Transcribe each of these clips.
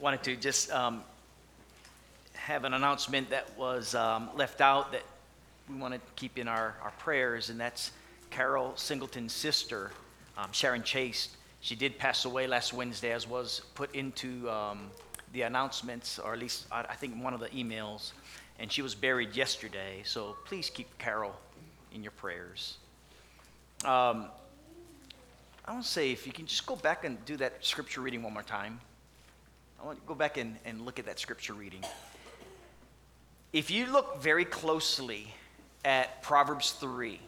wanted to just um, have an announcement that was um, left out that we want to keep in our, our prayers, and that's Carol Singleton's sister, um, Sharon Chase. She did pass away last Wednesday, as was put into um, the announcements, or at least I, I think one of the emails, and she was buried yesterday. So please keep Carol in your prayers. Um, I want to say if you can just go back and do that scripture reading one more time. I want to go back and, and look at that scripture reading. If you look very closely at Proverbs 3,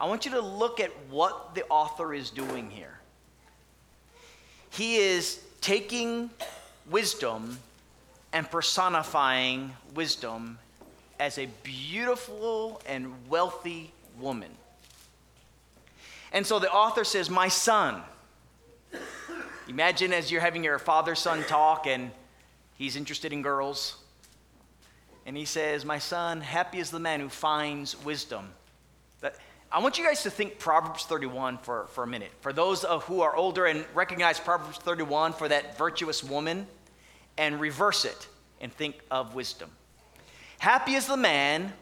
I want you to look at what the author is doing here. He is taking wisdom and personifying wisdom as a beautiful and wealthy woman. And so the author says, My son. Imagine as you're having your father son talk and he's interested in girls. And he says, My son, happy is the man who finds wisdom. I want you guys to think Proverbs 31 for, for a minute. For those of who are older and recognize Proverbs 31 for that virtuous woman, and reverse it and think of wisdom. Happy is the man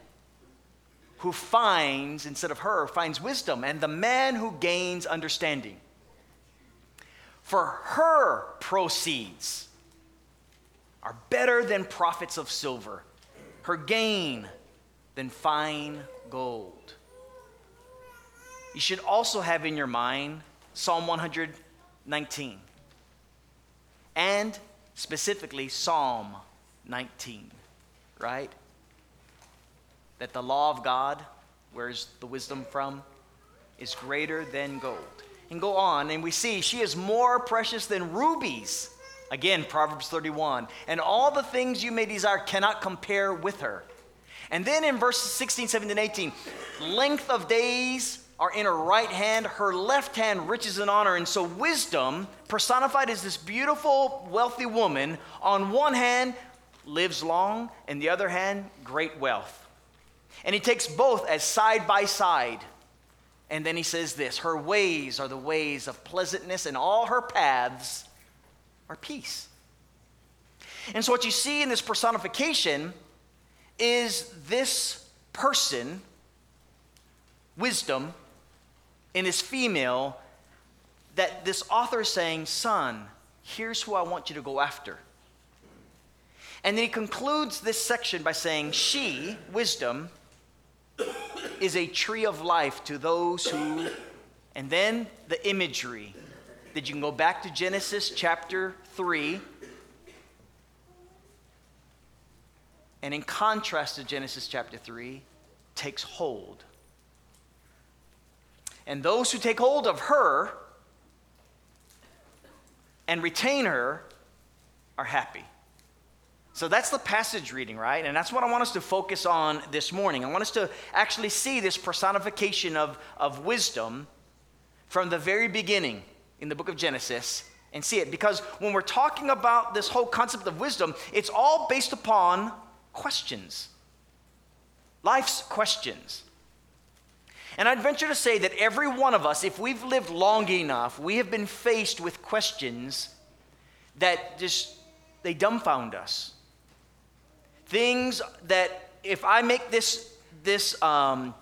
who finds, instead of her, finds wisdom, and the man who gains understanding. For her proceeds are better than profits of silver, her gain than fine gold. You should also have in your mind Psalm 119 and specifically Psalm 19, right? that the law of God, where's the wisdom from, is greater than gold. And go on, and we see she is more precious than rubies. Again, Proverbs 31. And all the things you may desire cannot compare with her. And then in verses 16, 17, 18, length of days are in her right hand, her left hand riches and honor. And so, wisdom, personified as this beautiful, wealthy woman, on one hand lives long, and the other hand, great wealth. And he takes both as side by side. And then he says this Her ways are the ways of pleasantness, and all her paths are peace. And so, what you see in this personification is this person, wisdom, in this female, that this author is saying, Son, here's who I want you to go after. And then he concludes this section by saying, She, wisdom, is a tree of life to those who, and then the imagery that you can go back to Genesis chapter 3. And in contrast to Genesis chapter 3, takes hold. And those who take hold of her and retain her are happy. So that's the passage reading, right? And that's what I want us to focus on this morning. I want us to actually see this personification of, of wisdom from the very beginning in the book of Genesis and see it. Because when we're talking about this whole concept of wisdom, it's all based upon questions, life's questions. And I'd venture to say that every one of us, if we've lived long enough, we have been faced with questions that just, they dumbfound us things that if I make this, this um,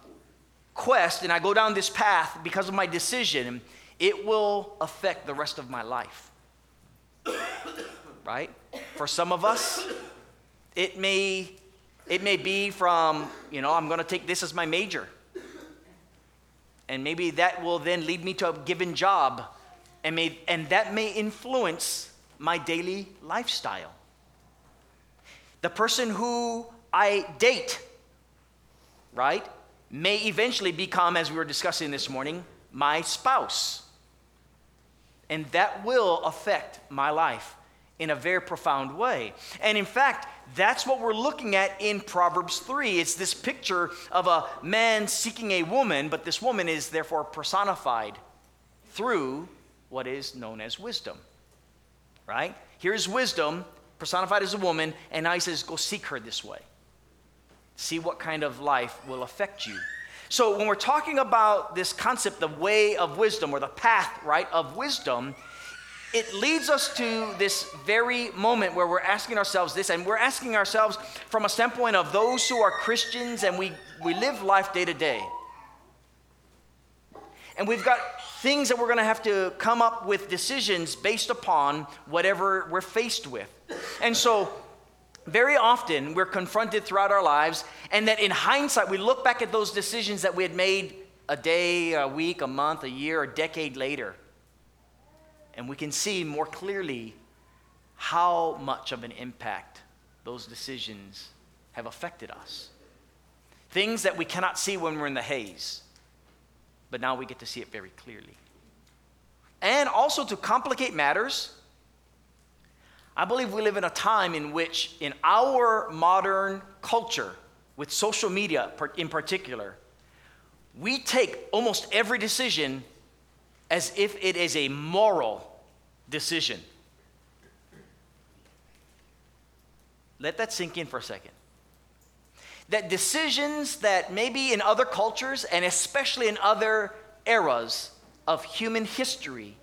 quest and I go down this path because of my decision, it will affect the rest of my life. right? For some of us, it may, it may be from, you know, I'm going to take this as my major. And maybe that will then lead me to a given job. And, may, and that may influence my daily lifestyle the person who I date, right, may eventually become, as we were discussing this morning, my spouse. And that will affect my life in a very profound way. And in fact, that's what we're looking at in Proverbs 3. It's this picture of a man seeking a woman, but this woman is therefore personified through what is known as wisdom. Right? Here's wisdom personified as a woman, and now he says, go seek her this way. See what kind of life will affect you. So, when we're talking about this concept, the way of wisdom or the path, right, of wisdom, it leads us to this very moment where we're asking ourselves this, and we're asking ourselves from a standpoint of those who are Christians and we, we live life day to day. And we've got things that we're going to have to come up with decisions based upon whatever we're faced with. And so, very often we're confronted throughout our lives, and that in hindsight, we look back at those decisions that we had made a day, a week, a month, a year, a decade later, and we can see more clearly how much of an impact those decisions have affected us. Things that we cannot see when we're in the haze, but now we get to see it very clearly. And also to complicate matters, I believe we live in a time in which, in our modern culture, with social media in particular, we take almost every decision as if it is a moral decision. Let that sink in for a second. That decisions that maybe in other cultures and especially in other eras of human history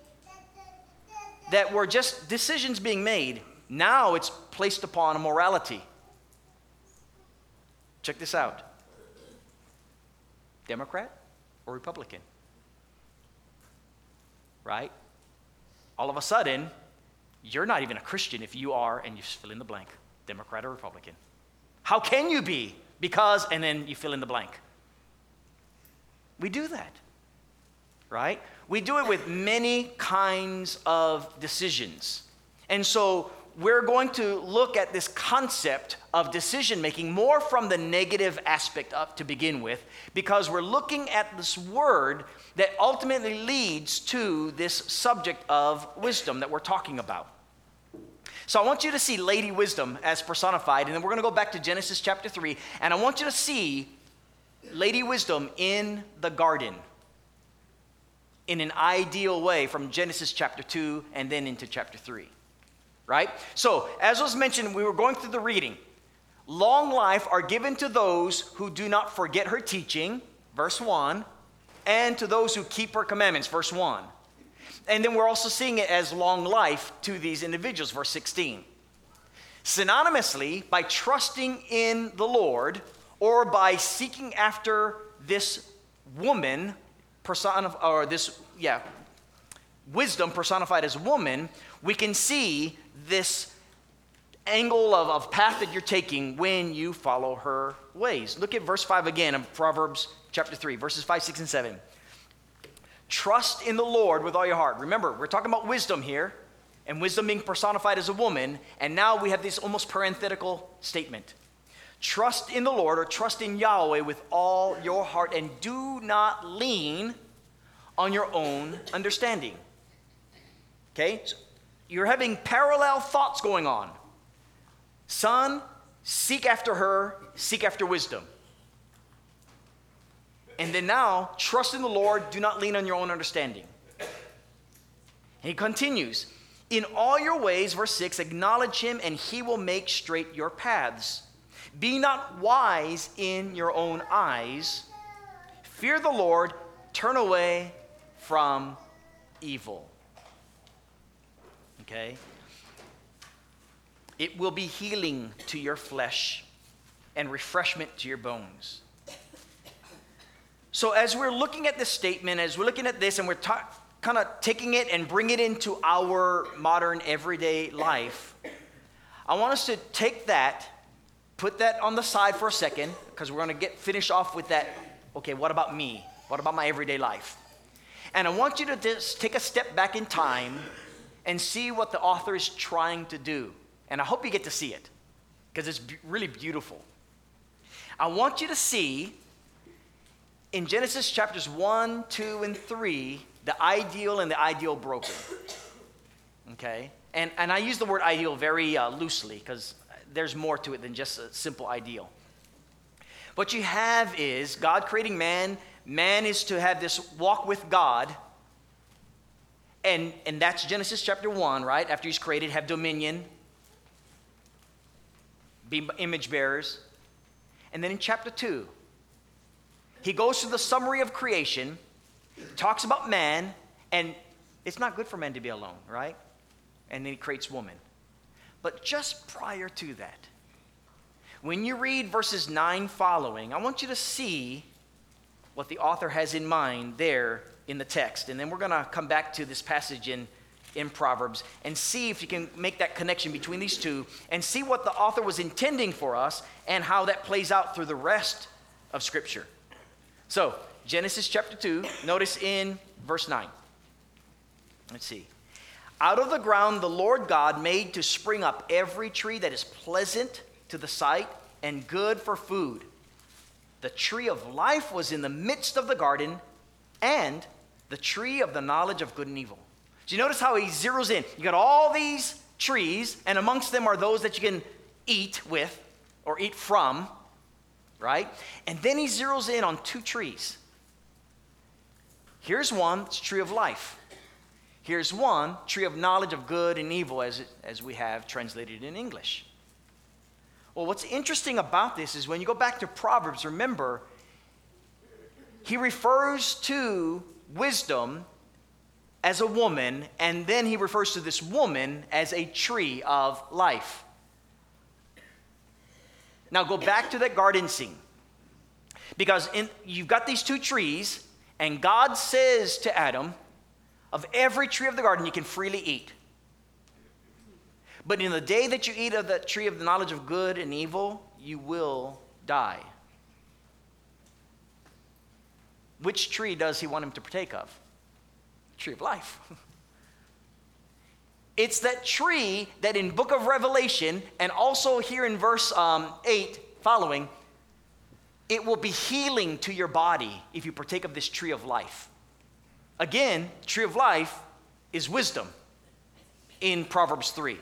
that were just decisions being made, now it's placed upon a morality. Check this out Democrat or Republican? Right? All of a sudden, you're not even a Christian if you are, and you fill in the blank Democrat or Republican. How can you be? Because, and then you fill in the blank. We do that, right? We do it with many kinds of decisions. And so we're going to look at this concept of decision making more from the negative aspect of to begin with because we're looking at this word that ultimately leads to this subject of wisdom that we're talking about. So I want you to see Lady Wisdom as personified, and then we're going to go back to Genesis chapter 3, and I want you to see Lady Wisdom in the garden in an ideal way from Genesis chapter 2 and then into chapter 3 right? So, as was mentioned, we were going through the reading. Long life are given to those who do not forget her teaching, verse 1, and to those who keep her commandments, verse 1. And then we're also seeing it as long life to these individuals, verse 16. Synonymously, by trusting in the Lord or by seeking after this woman, person, or this, yeah, wisdom personified as woman, we can see this angle of, of path that you're taking when you follow her ways. Look at verse 5 again of Proverbs chapter 3, verses 5, 6, and 7. Trust in the Lord with all your heart. Remember, we're talking about wisdom here, and wisdom being personified as a woman, and now we have this almost parenthetical statement. Trust in the Lord or trust in Yahweh with all your heart, and do not lean on your own understanding. Okay? So you're having parallel thoughts going on. Son, seek after her, seek after wisdom. And then now, trust in the Lord, do not lean on your own understanding. And he continues, in all your ways, verse 6, acknowledge him and he will make straight your paths. Be not wise in your own eyes. Fear the Lord, turn away from evil okay? It will be healing to your flesh and refreshment to your bones. So, as we're looking at this statement, as we're looking at this and we're ta- kind of taking it and bring it into our modern everyday life, I want us to take that, put that on the side for a second, because we're going to get finish off with that. Okay, what about me? What about my everyday life? And I want you to just take a step back in time and see what the author is trying to do. And I hope you get to see it because it's really beautiful. I want you to see in Genesis chapters 1, 2, and 3 the ideal and the ideal broken. Okay? And, and I use the word ideal very uh, loosely because there's more to it than just a simple ideal. What you have is God creating man. Man is to have this walk with God and, and that's Genesis chapter 1, right? After he's created, have dominion, be image bearers. And then in chapter 2, he goes through the summary of creation, talks about man, and it's not good for man to be alone, right? and then he creates woman. But just prior to that, when you read verses 9 following, I want you to see what the author has in mind there in the text. And then we're going to come back to this passage in, in Proverbs and see if you can make that connection between these two and see what the author was intending for us and how that plays out through the rest of Scripture. So, Genesis chapter 2, notice in verse 9. Let's see. Out of the ground the Lord God made to spring up every tree that is pleasant to the sight and good for food. The tree of life was in the midst of the garden, and the tree of the knowledge of good and evil. Do you notice how he zeroes in? You got all these trees, and amongst them are those that you can eat with or eat from, right? And then he zeroes in on two trees. Here's one, it's tree of life. Here's one, tree of knowledge of good and evil, as, as we have translated in English. Well, what's interesting about this is when you go back to Proverbs, remember, he refers to wisdom as a woman, and then he refers to this woman as a tree of life. Now go back to that garden scene. Because in, you've got these two trees, and God says to Adam, Of every tree of the garden you can freely eat. But in the day that you eat of the tree of the knowledge of good and evil, you will die. Which tree does he want him to partake of? Tree of life. it's that tree that in book of revelation and also here in verse um, 8 following it will be healing to your body if you partake of this tree of life. Again, tree of life is wisdom in Proverbs 3.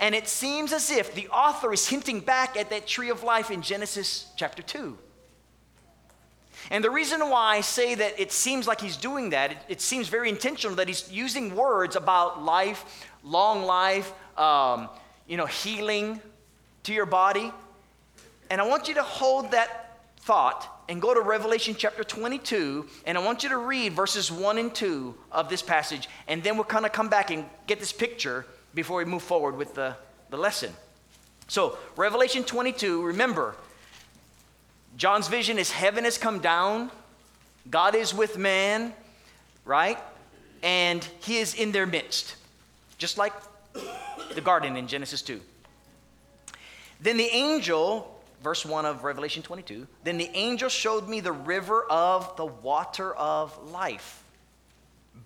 And it seems as if the author is hinting back at that tree of life in Genesis chapter 2. And the reason why I say that it seems like he's doing that, it, it seems very intentional that he's using words about life, long life, um, you know, healing to your body. And I want you to hold that thought and go to Revelation chapter 22, and I want you to read verses 1 and 2 of this passage, and then we'll kind of come back and get this picture before we move forward with the, the lesson. So, Revelation 22, remember, John's vision is heaven has come down, God is with man, right? And he is in their midst, just like the garden in Genesis 2. Then the angel verse 1 of Revelation 22. Then the angel showed me the river of the water of life,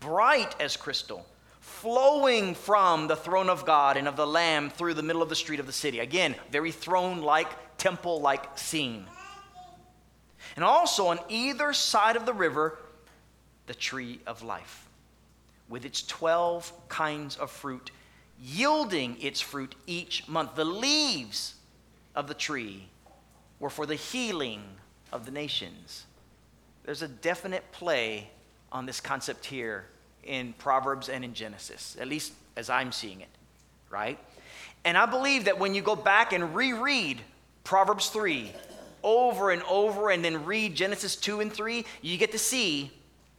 bright as crystal, flowing from the throne of God and of the Lamb through the middle of the street of the city. Again, very throne like, temple like scene. And also on either side of the river, the tree of life, with its 12 kinds of fruit, yielding its fruit each month. The leaves of the tree were for the healing of the nations. There's a definite play on this concept here in Proverbs and in Genesis, at least as I'm seeing it, right? And I believe that when you go back and reread Proverbs 3 over and over and then read Genesis 2 and 3, you get to see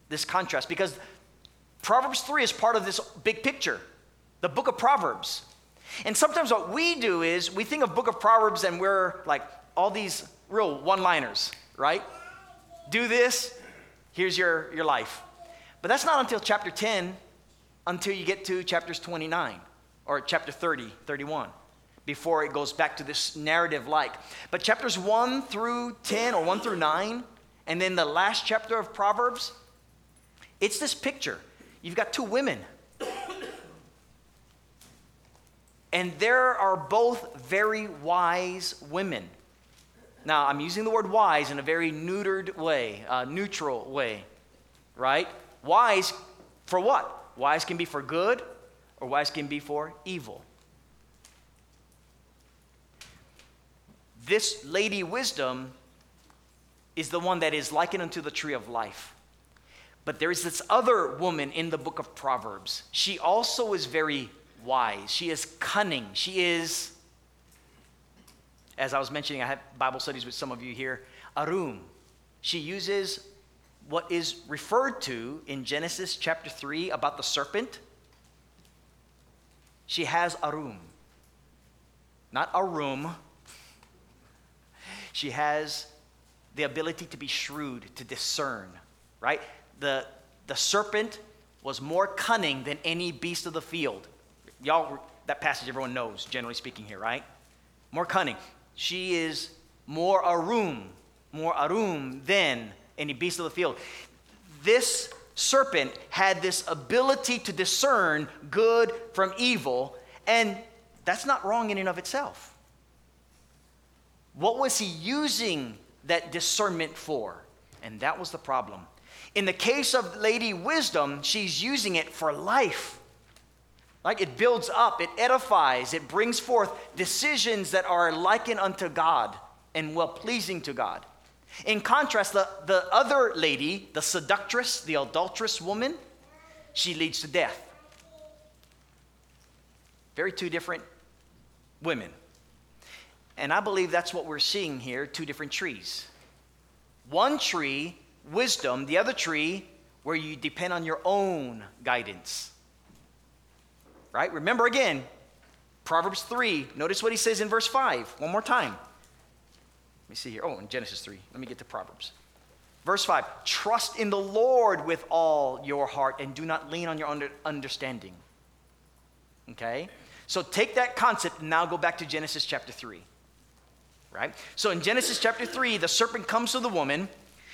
this contrast because Proverbs 3 is part of this big picture, the book of Proverbs. And sometimes what we do is we think of book of Proverbs and we're like, all these real one liners, right? Do this, here's your, your life. But that's not until chapter 10, until you get to chapters 29 or chapter 30, 31, before it goes back to this narrative like. But chapters 1 through 10 or 1 through 9, and then the last chapter of Proverbs, it's this picture. You've got two women. And there are both very wise women. Now, I'm using the word wise in a very neutered way, uh, neutral way, right? Wise for what? Wise can be for good, or wise can be for evil. This lady wisdom is the one that is likened unto the tree of life. But there is this other woman in the book of Proverbs. She also is very wise. She is cunning. She is as I was mentioning, I have Bible studies with some of you here. Arum. She uses what is referred to in Genesis chapter 3 about the serpent. She has arum. Not a room. She has the ability to be shrewd, to discern, right? The, the serpent was more cunning than any beast of the field. Y'all, that passage everyone knows, generally speaking, here, right? More cunning. She is more arum, more arum than any beast of the field. This serpent had this ability to discern good from evil, and that's not wrong in and of itself. What was he using that discernment for? And that was the problem. In the case of Lady Wisdom, she's using it for life. Like it builds up, it edifies, it brings forth decisions that are likened unto God and well pleasing to God. In contrast, the, the other lady, the seductress, the adulterous woman, she leads to death. Very two different women. And I believe that's what we're seeing here two different trees. One tree, wisdom, the other tree, where you depend on your own guidance. Right? Remember again, Proverbs 3, notice what he says in verse 5, one more time. Let me see here. Oh, in Genesis 3. Let me get to Proverbs. Verse 5 Trust in the Lord with all your heart and do not lean on your under- understanding. Okay? So take that concept and now go back to Genesis chapter 3. Right? So in Genesis chapter 3, the serpent comes to the woman,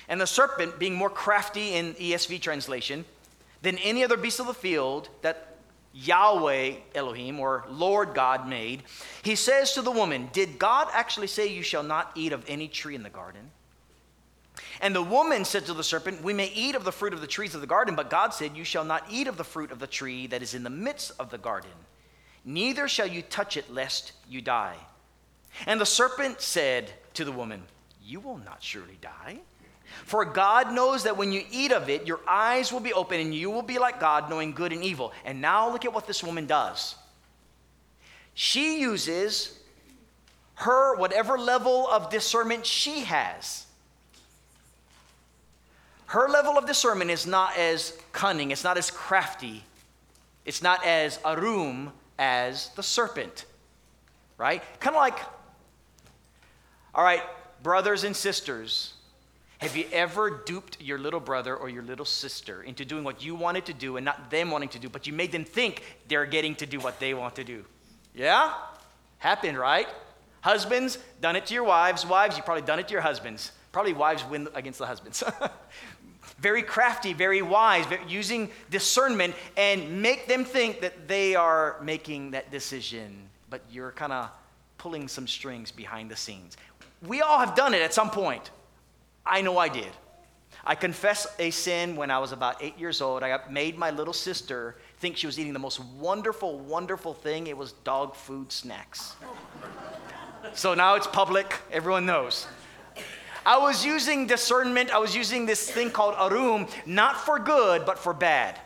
and the serpent, being more crafty in ESV translation than any other beast of the field that Yahweh Elohim or Lord God made, he says to the woman, Did God actually say you shall not eat of any tree in the garden? And the woman said to the serpent, We may eat of the fruit of the trees of the garden, but God said, You shall not eat of the fruit of the tree that is in the midst of the garden, neither shall you touch it, lest you die. And the serpent said to the woman, You will not surely die. For God knows that when you eat of it, your eyes will be open and you will be like God, knowing good and evil. And now look at what this woman does. She uses her, whatever level of discernment she has. Her level of discernment is not as cunning, it's not as crafty, it's not as arum as the serpent, right? Kind of like, all right, brothers and sisters, have you ever duped your little brother or your little sister into doing what you wanted to do and not them wanting to do, but you made them think they're getting to do what they want to do? Yeah? Happened, right? Husbands, done it to your wives. Wives, you've probably done it to your husbands. Probably wives win against the husbands. very crafty, very wise, using discernment and make them think that they are making that decision, but you're kind of pulling some strings behind the scenes. We all have done it at some point. I know I did. I confessed a sin when I was about eight years old. I made my little sister think she was eating the most wonderful, wonderful thing. It was dog food snacks. so now it's public, everyone knows. I was using discernment, I was using this thing called arum, not for good, but for bad,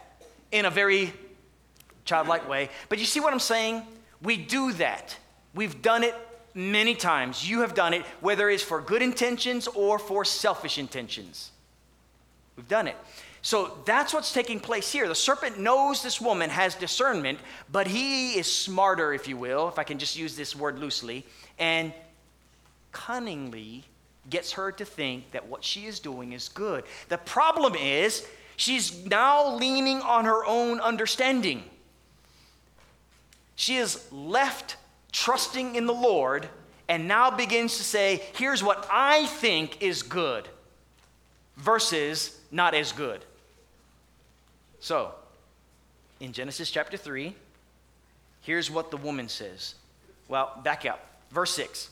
in a very childlike way. But you see what I'm saying? We do that. We've done it many times. You have done it, whether it's for good intentions or for selfish intentions. We've done it. So that's what's taking place here. The serpent knows this woman has discernment, but he is smarter, if you will, if I can just use this word loosely, and cunningly gets her to think that what she is doing is good. The problem is, she's now leaning on her own understanding. She is left trusting in the Lord, and now begins to say, here's what I think is good, versus not as good. So, in Genesis chapter 3, here's what the woman says. Well, back up. Verse 6.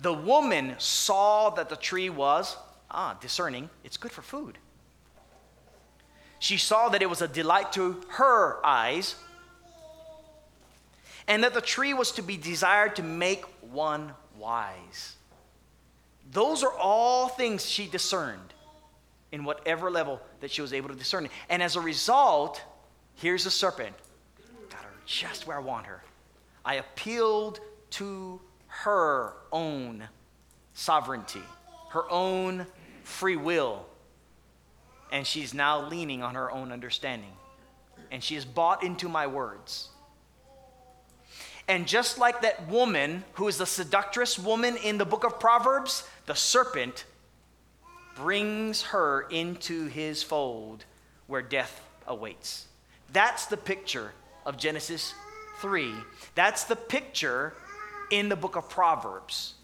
The woman saw that the tree was, ah, discerning, it's good for food. She saw that it was a delight to her eyes, and that the tree was to be desired to make one wise. Those are all things she discerned in whatever level that she was able to discern. And as a result, here's the serpent. Got her just where I want her. I appealed to her own sovereignty, her own free will. And she's now leaning on her own understanding. And she is bought into my words. And just like that woman who is the seductress woman in the book of Proverbs, the serpent brings her into his fold where death awaits. That's the picture of Genesis 3. That's the picture in the book of Proverbs.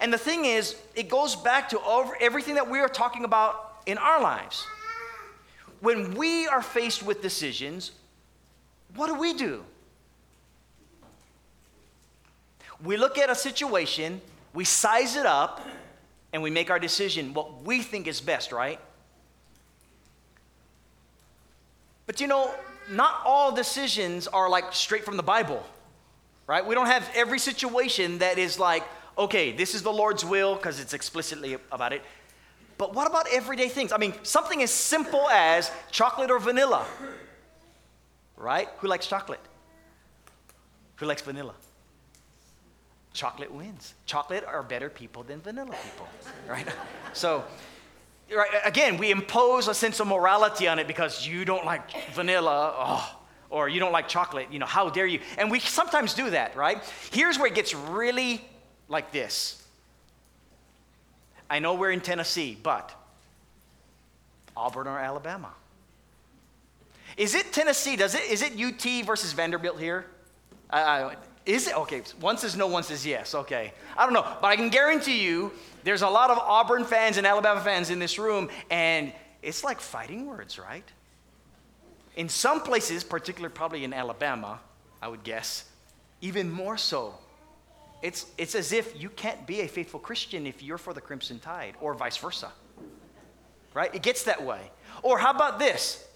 And the thing is, it goes back to over everything that we are talking about in our lives. When we are faced with decisions, what do we do? We look at a situation, we size it up, and we make our decision what we think is best, right? But you know, not all decisions are like straight from the Bible, right? We don't have every situation that is like, okay, this is the Lord's will because it's explicitly about it. But what about everyday things? I mean, something as simple as chocolate or vanilla, right? Who likes chocolate? Who likes vanilla? Chocolate wins. Chocolate are better people than vanilla people, right? So, right, again, we impose a sense of morality on it because you don't like vanilla, oh, or you don't like chocolate. You know, how dare you? And we sometimes do that, right? Here's where it gets really like this. I know we're in Tennessee, but Auburn or Alabama? Is it Tennessee? Does it? Is it UT versus Vanderbilt here? I, is it? Okay, one says no, one says yes. Okay. I don't know. But I can guarantee you there's a lot of Auburn fans and Alabama fans in this room, and it's like fighting words, right? In some places, particularly probably in Alabama, I would guess, even more so. It's, it's as if you can't be a faithful Christian if you're for the Crimson Tide, or vice versa. Right? It gets that way. Or how about this?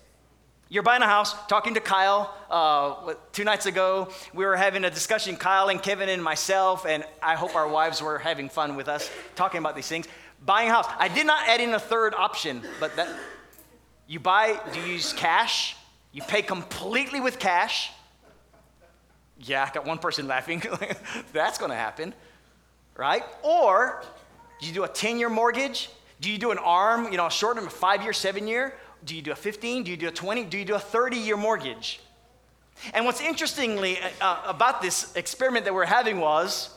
You're buying a house, talking to Kyle uh, two nights ago. We were having a discussion, Kyle and Kevin and myself, and I hope our wives were having fun with us talking about these things. Buying a house. I did not add in a third option, but that you buy, do you use cash? You pay completely with cash. Yeah, I got one person laughing. That's going to happen, right? Or do you do a 10 year mortgage? Do you do an arm, you know, a short term, a five year, seven year? Do you do a 15? Do you do a 20? Do you do a 30 year mortgage? And what's interestingly uh, uh, about this experiment that we're having was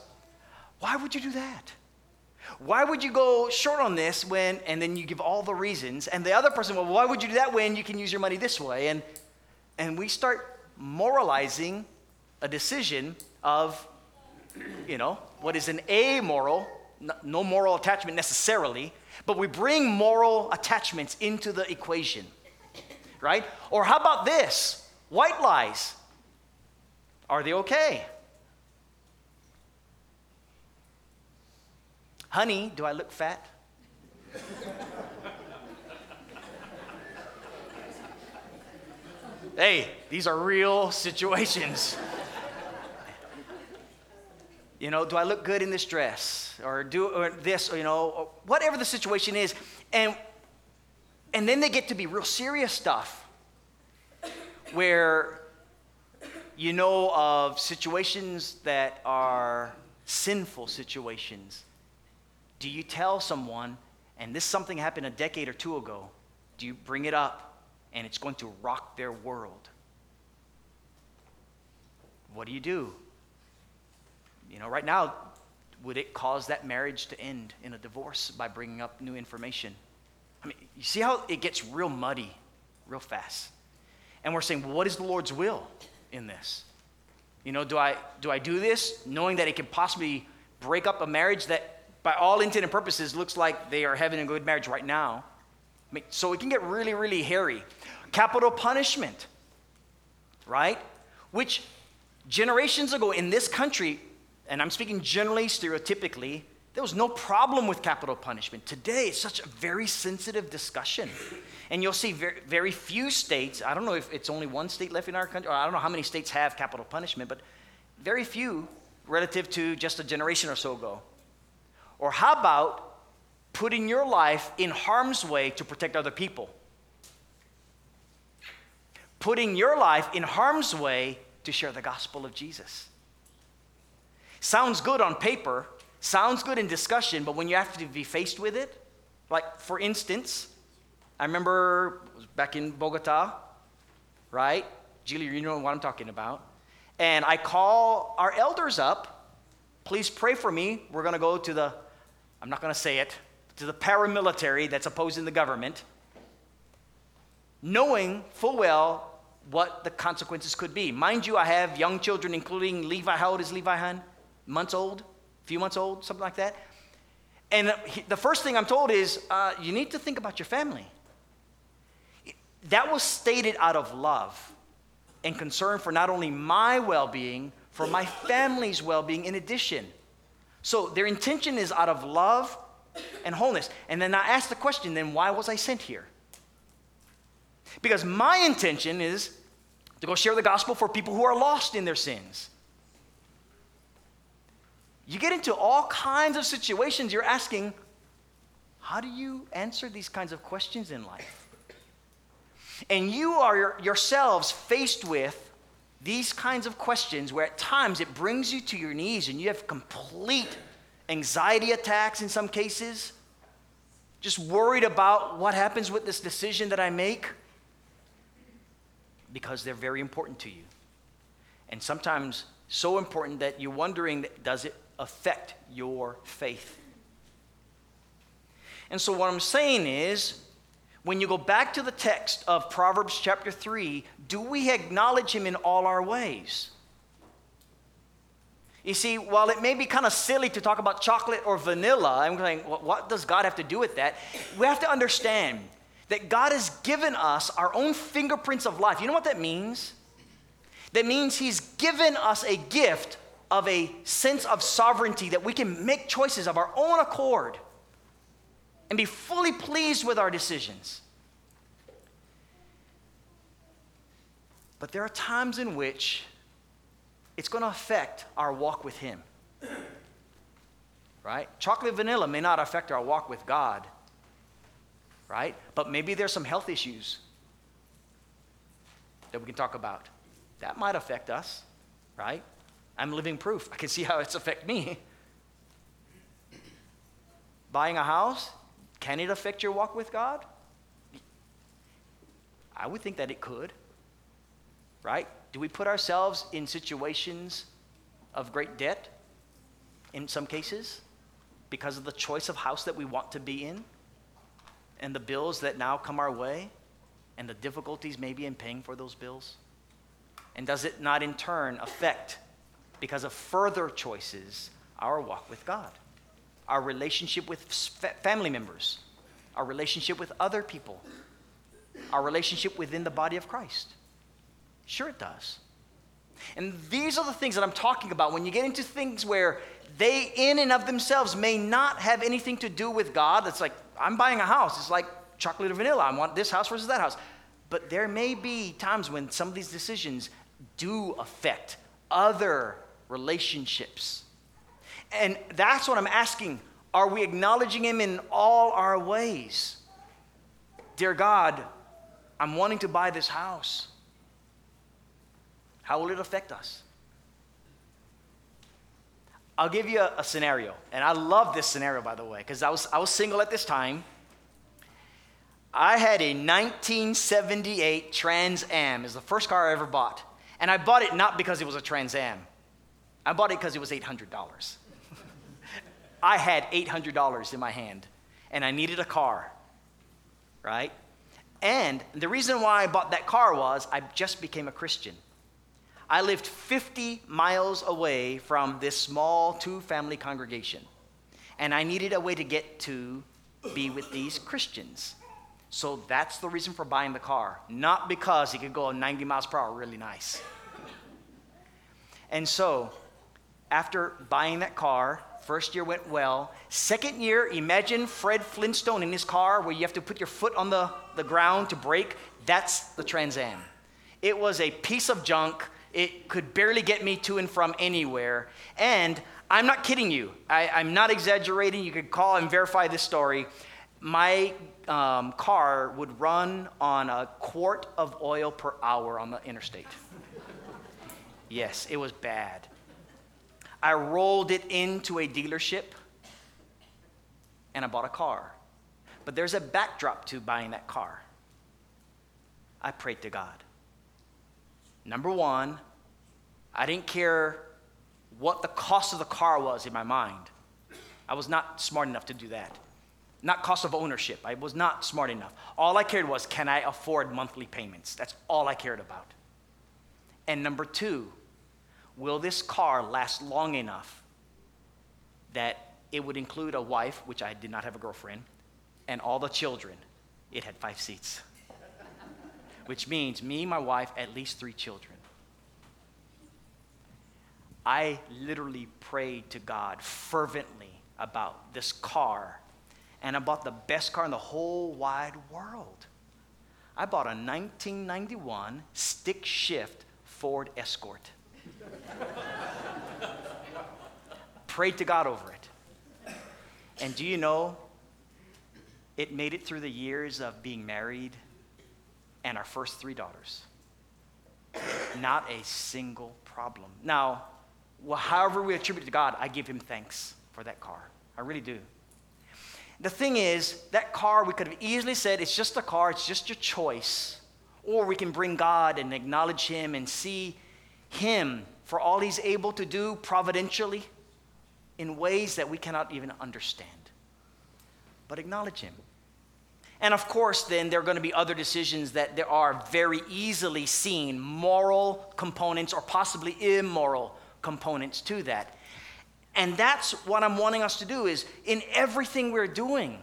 why would you do that? Why would you go short on this when, and then you give all the reasons, and the other person, well, why would you do that when you can use your money this way? And, and we start moralizing a decision of, you know, what is an amoral, no moral attachment necessarily, but we bring moral attachments into the equation, right? Or how about this? White lies. Are they okay? Honey, do I look fat? hey, these are real situations. You know, do I look good in this dress? Or do or this, or, you know, or whatever the situation is. And, and then they get to be real serious stuff where you know of situations that are sinful situations. Do you tell someone, and this something happened a decade or two ago, do you bring it up and it's going to rock their world? What do you do? You know, right now, would it cause that marriage to end in a divorce by bringing up new information? I mean, you see how it gets real muddy real fast. And we're saying, well, what is the Lord's will in this? You know, do I do I do this knowing that it could possibly break up a marriage that by all intent and purposes looks like they are having a good marriage right now? I mean, so it can get really, really hairy. Capital punishment, right? Which generations ago in this country and I'm speaking generally, stereotypically, there was no problem with capital punishment. Today, it's such a very sensitive discussion. And you'll see very, very few states, I don't know if it's only one state left in our country, or I don't know how many states have capital punishment, but very few relative to just a generation or so ago. Or how about putting your life in harm's way to protect other people? Putting your life in harm's way to share the gospel of Jesus. Sounds good on paper, sounds good in discussion, but when you have to be faced with it, like for instance, I remember back in Bogota, right? Julie, you know what I'm talking about. and I call our elders up. Please pray for me. We're going to go to the, I'm not going to say it, to the paramilitary that's opposing the government, knowing full well what the consequences could be. Mind you, I have young children, including Levi. How old is Levi Han? Months old? A few months old? Something like that? And the first thing I'm told is uh, you need to think about your family. That was stated out of love and concern for not only my well being, for my family's well being in addition. So their intention is out of love and wholeness. And then I ask the question then why was I sent here? Because my intention is to go share the gospel for people who are lost in their sins. You get into all kinds of situations, you're asking, how do you answer these kinds of questions in life? And you are yourselves faced with these kinds of questions where at times it brings you to your knees and you have complete anxiety attacks in some cases, just worried about what happens with this decision that I make because they're very important to you. And sometimes so important that you're wondering does it affect your faith? And so, what I'm saying is, when you go back to the text of Proverbs chapter 3, do we acknowledge him in all our ways? You see, while it may be kind of silly to talk about chocolate or vanilla, I'm going, what does God have to do with that? We have to understand that God has given us our own fingerprints of life. You know what that means? That means He's given us a gift of a sense of sovereignty that we can make choices of our own accord and be fully pleased with our decisions. But there are times in which it's going to affect our walk with Him. Right? Chocolate vanilla may not affect our walk with God, right? But maybe there's some health issues that we can talk about. That might affect us, right? I'm living proof. I can see how it's affect me. Buying a house, can it affect your walk with God? I would think that it could. Right? Do we put ourselves in situations of great debt in some cases because of the choice of house that we want to be in and the bills that now come our way and the difficulties maybe in paying for those bills? And does it not in turn affect, because of further choices, our walk with God? our relationship with family members, our relationship with other people, our relationship within the body of Christ. Sure, it does. And these are the things that I'm talking about when you get into things where they, in and of themselves, may not have anything to do with God. It's like, I'm buying a house. It's like chocolate or vanilla. I want this house versus that house. But there may be times when some of these decisions do affect other relationships and that's what I'm asking. Are we acknowledging Him in all our ways? Dear God, I'm wanting to buy this house. How will it affect us? I'll give you a, a scenario. And I love this scenario, by the way, because I was, I was single at this time. I had a 1978 Trans Am. It's the first car I ever bought. And I bought it not because it was a Trans Am. I bought it because it was $800. I had $800 in my hand and I needed a car, right? And the reason why I bought that car was I just became a Christian. I lived 50 miles away from this small two family congregation, and I needed a way to get to be with these Christians. So that's the reason for buying the car, not because it could go 90 miles per hour really nice. And so, after buying that car, First year went well. Second year, imagine Fred Flintstone in his car where you have to put your foot on the, the ground to brake. That's the Trans Am. It was a piece of junk. It could barely get me to and from anywhere. And I'm not kidding you. I, am not exaggerating. You could call and verify this story. My um, car would run on a quart of oil per hour on the interstate. yes, it was bad. I rolled it into a dealership and I bought a car. But there's a backdrop to buying that car. I prayed to God. Number one, I didn't care what the cost of the car was in my mind. I was not smart enough to do that. Not cost of ownership. I was not smart enough. All I cared was can I afford monthly payments? That's all I cared about. And number two, will this car last long enough that it would include a wife, which I did not have a girlfriend, and all the children? It had five seats, which means me, my wife, at least three children. I literally prayed to God fervently about this car, and I bought the best car in the whole wide world. I bought a 1991 stick shift Ford Escort. Prayed to God over it. And do you know, it made it through the years of being married and our first three daughters. Not a single problem. Now, well, however we attribute to God, I give him thanks for that car. I really do. The thing is, that car, we could have easily said, it's just a car, it's just your choice. Or we can bring God and acknowledge him and see him for all he's able to do providentially in ways that we cannot even understand. But acknowledge him. And of course, then there are going to be other decisions that there are very easily seen moral components or possibly immoral components to that. And that's what I'm wanting us to do is in everything we're doing.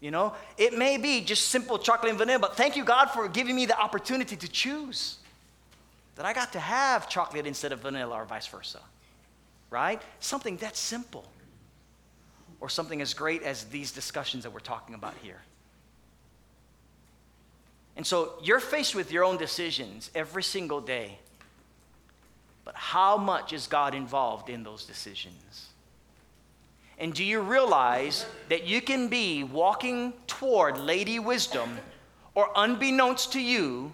You know, it may be just simple chocolate and vanilla, but thank you God for giving me the opportunity to choose. That I got to have chocolate instead of vanilla or vice versa. Right? Something that simple. Or something as great as these discussions that we're talking about here. And so you're faced with your own decisions every single day. But how much is God involved in those decisions? And do you realize that you can be walking toward Lady Wisdom, or unbeknownst to you,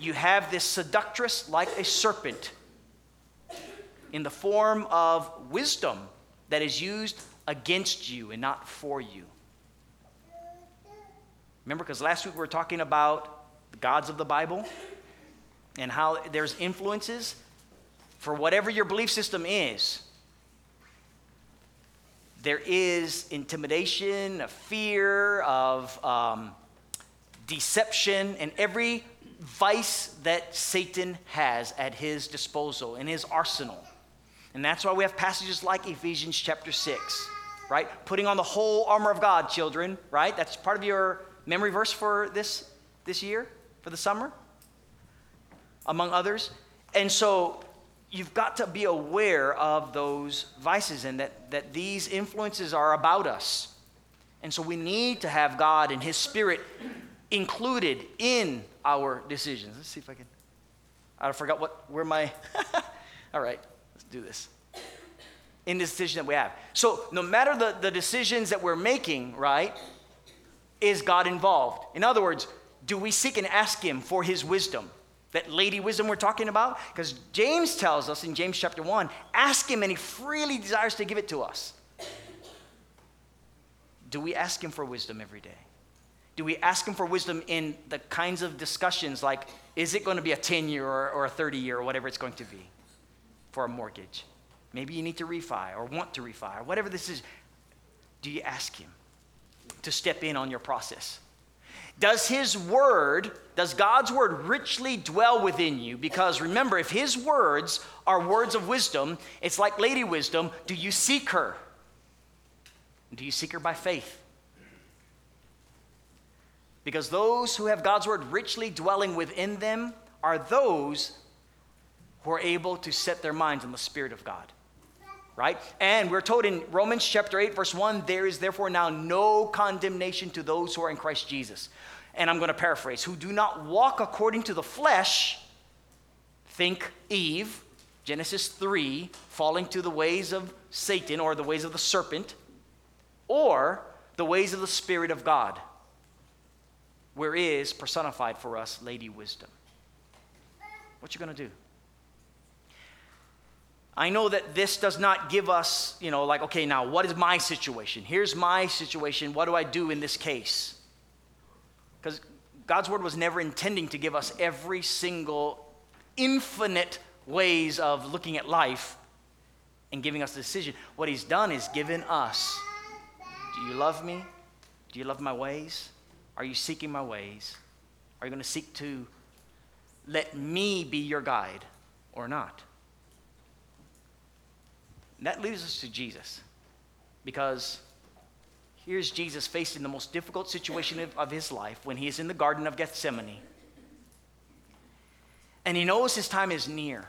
you have this seductress like a serpent in the form of wisdom that is used against you and not for you? Remember, because last week we were talking about the gods of the Bible and how there's influences for whatever your belief system is, there is intimidation, a fear of um, deception, and every vice that Satan has at his disposal, in his arsenal. And that's why we have passages like Ephesians chapter 6, right? Putting on the whole armor of God, children, right? That's part of your memory verse for this, this year, for the summer, among others. And so you've got to be aware of those vices and that, that these influences are about us. And so we need to have God and His Spirit included in our decisions. Let's see if I can. I forgot what where my. All right, let's do this. In the decision that we have. So no matter the, the decisions that we're making, right, is God involved? In other words, do we seek and ask Him for His wisdom? That lady wisdom we're talking about? Because James tells us in James chapter 1 ask him and he freely desires to give it to us. Do we ask him for wisdom every day? Do we ask him for wisdom in the kinds of discussions like, is it going to be a 10 year or, or a 30 year or whatever it's going to be for a mortgage? Maybe you need to refi or want to refi or whatever this is. Do you ask him to step in on your process? Does His Word, does God's Word richly dwell within you? Because remember, if His words are words of wisdom, it's like Lady Wisdom. Do you seek her? Do you seek her by faith? Because those who have God's Word richly dwelling within them are those who are able to set their minds on the Spirit of God right? And we're told in Romans chapter 8, verse 1 there is therefore now no condemnation to those who are in Christ Jesus. And I'm going to paraphrase who do not walk according to the flesh, think Eve, Genesis 3, falling to the ways of Satan or the ways of the serpent, or the ways of the Spirit of God, where is personified for us Lady Wisdom. What you going to do? I know that this does not give us, you know, like, okay, now what is my situation? Here's my situation. What do I do in this case? Because God's word was never intending to give us every single infinite ways of looking at life and giving us the decision. What he's done is given us Do you love me? Do you love my ways? Are you seeking my ways? Are you going to seek to let me be your guide or not? And that leads us to Jesus. Because here's Jesus facing the most difficult situation of, of his life when he is in the Garden of Gethsemane. And he knows his time is near.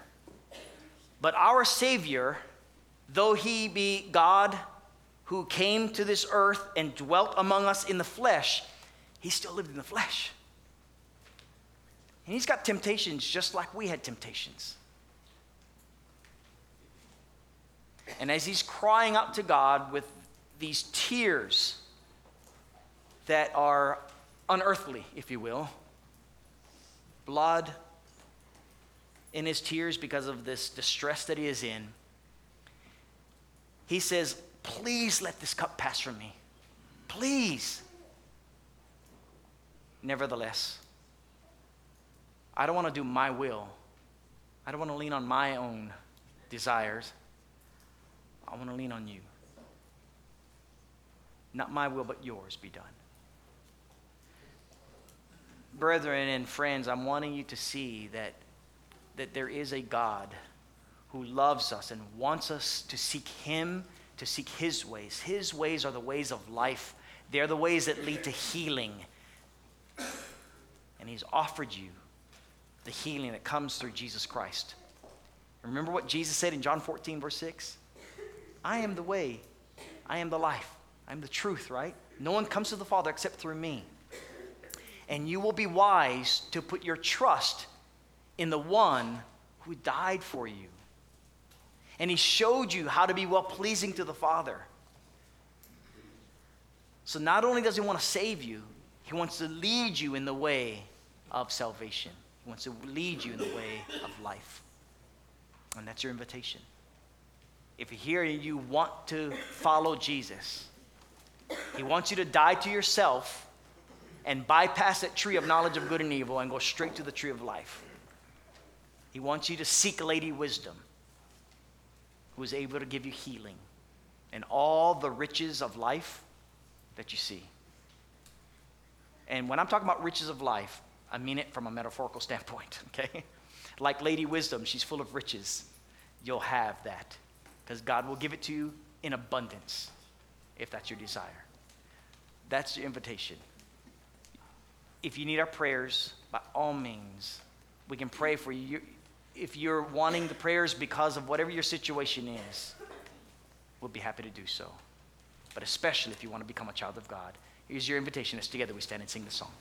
But our Savior, though he be God who came to this earth and dwelt among us in the flesh, he still lived in the flesh. And he's got temptations just like we had temptations. And as he's crying out to God with these tears that are unearthly, if you will, blood in his tears because of this distress that he is in, he says, Please let this cup pass from me. Please. Nevertheless, I don't want to do my will. I don't want to lean on my own desires. I want to lean on you. Not my will, but yours be done. Brethren and friends, I'm wanting you to see that, that there is a God who loves us and wants us to seek Him, to seek His ways. His ways are the ways of life, they're the ways that lead to healing. And He's offered you the healing that comes through Jesus Christ. Remember what Jesus said in John 14, verse 6? I am the way, I am the life, I am the truth, right? No one comes to the Father except through me. And you will be wise to put your trust in the one who died for you. And he showed you how to be well pleasing to the Father. So not only does he want to save you, he wants to lead you in the way of salvation. He wants to lead you in the way of life. And that's your invitation. If you're here and you want to follow Jesus, He wants you to die to yourself and bypass that tree of knowledge of good and evil and go straight to the tree of life. He wants you to seek Lady Wisdom, who is able to give you healing and all the riches of life that you see. And when I'm talking about riches of life, I mean it from a metaphorical standpoint, okay? Like Lady Wisdom, she's full of riches. You'll have that because God will give it to you in abundance if that's your desire. That's your invitation. If you need our prayers, by all means, we can pray for you. If you're wanting the prayers because of whatever your situation is, we'll be happy to do so. But especially if you want to become a child of God, here's your invitation as together we stand and sing the song.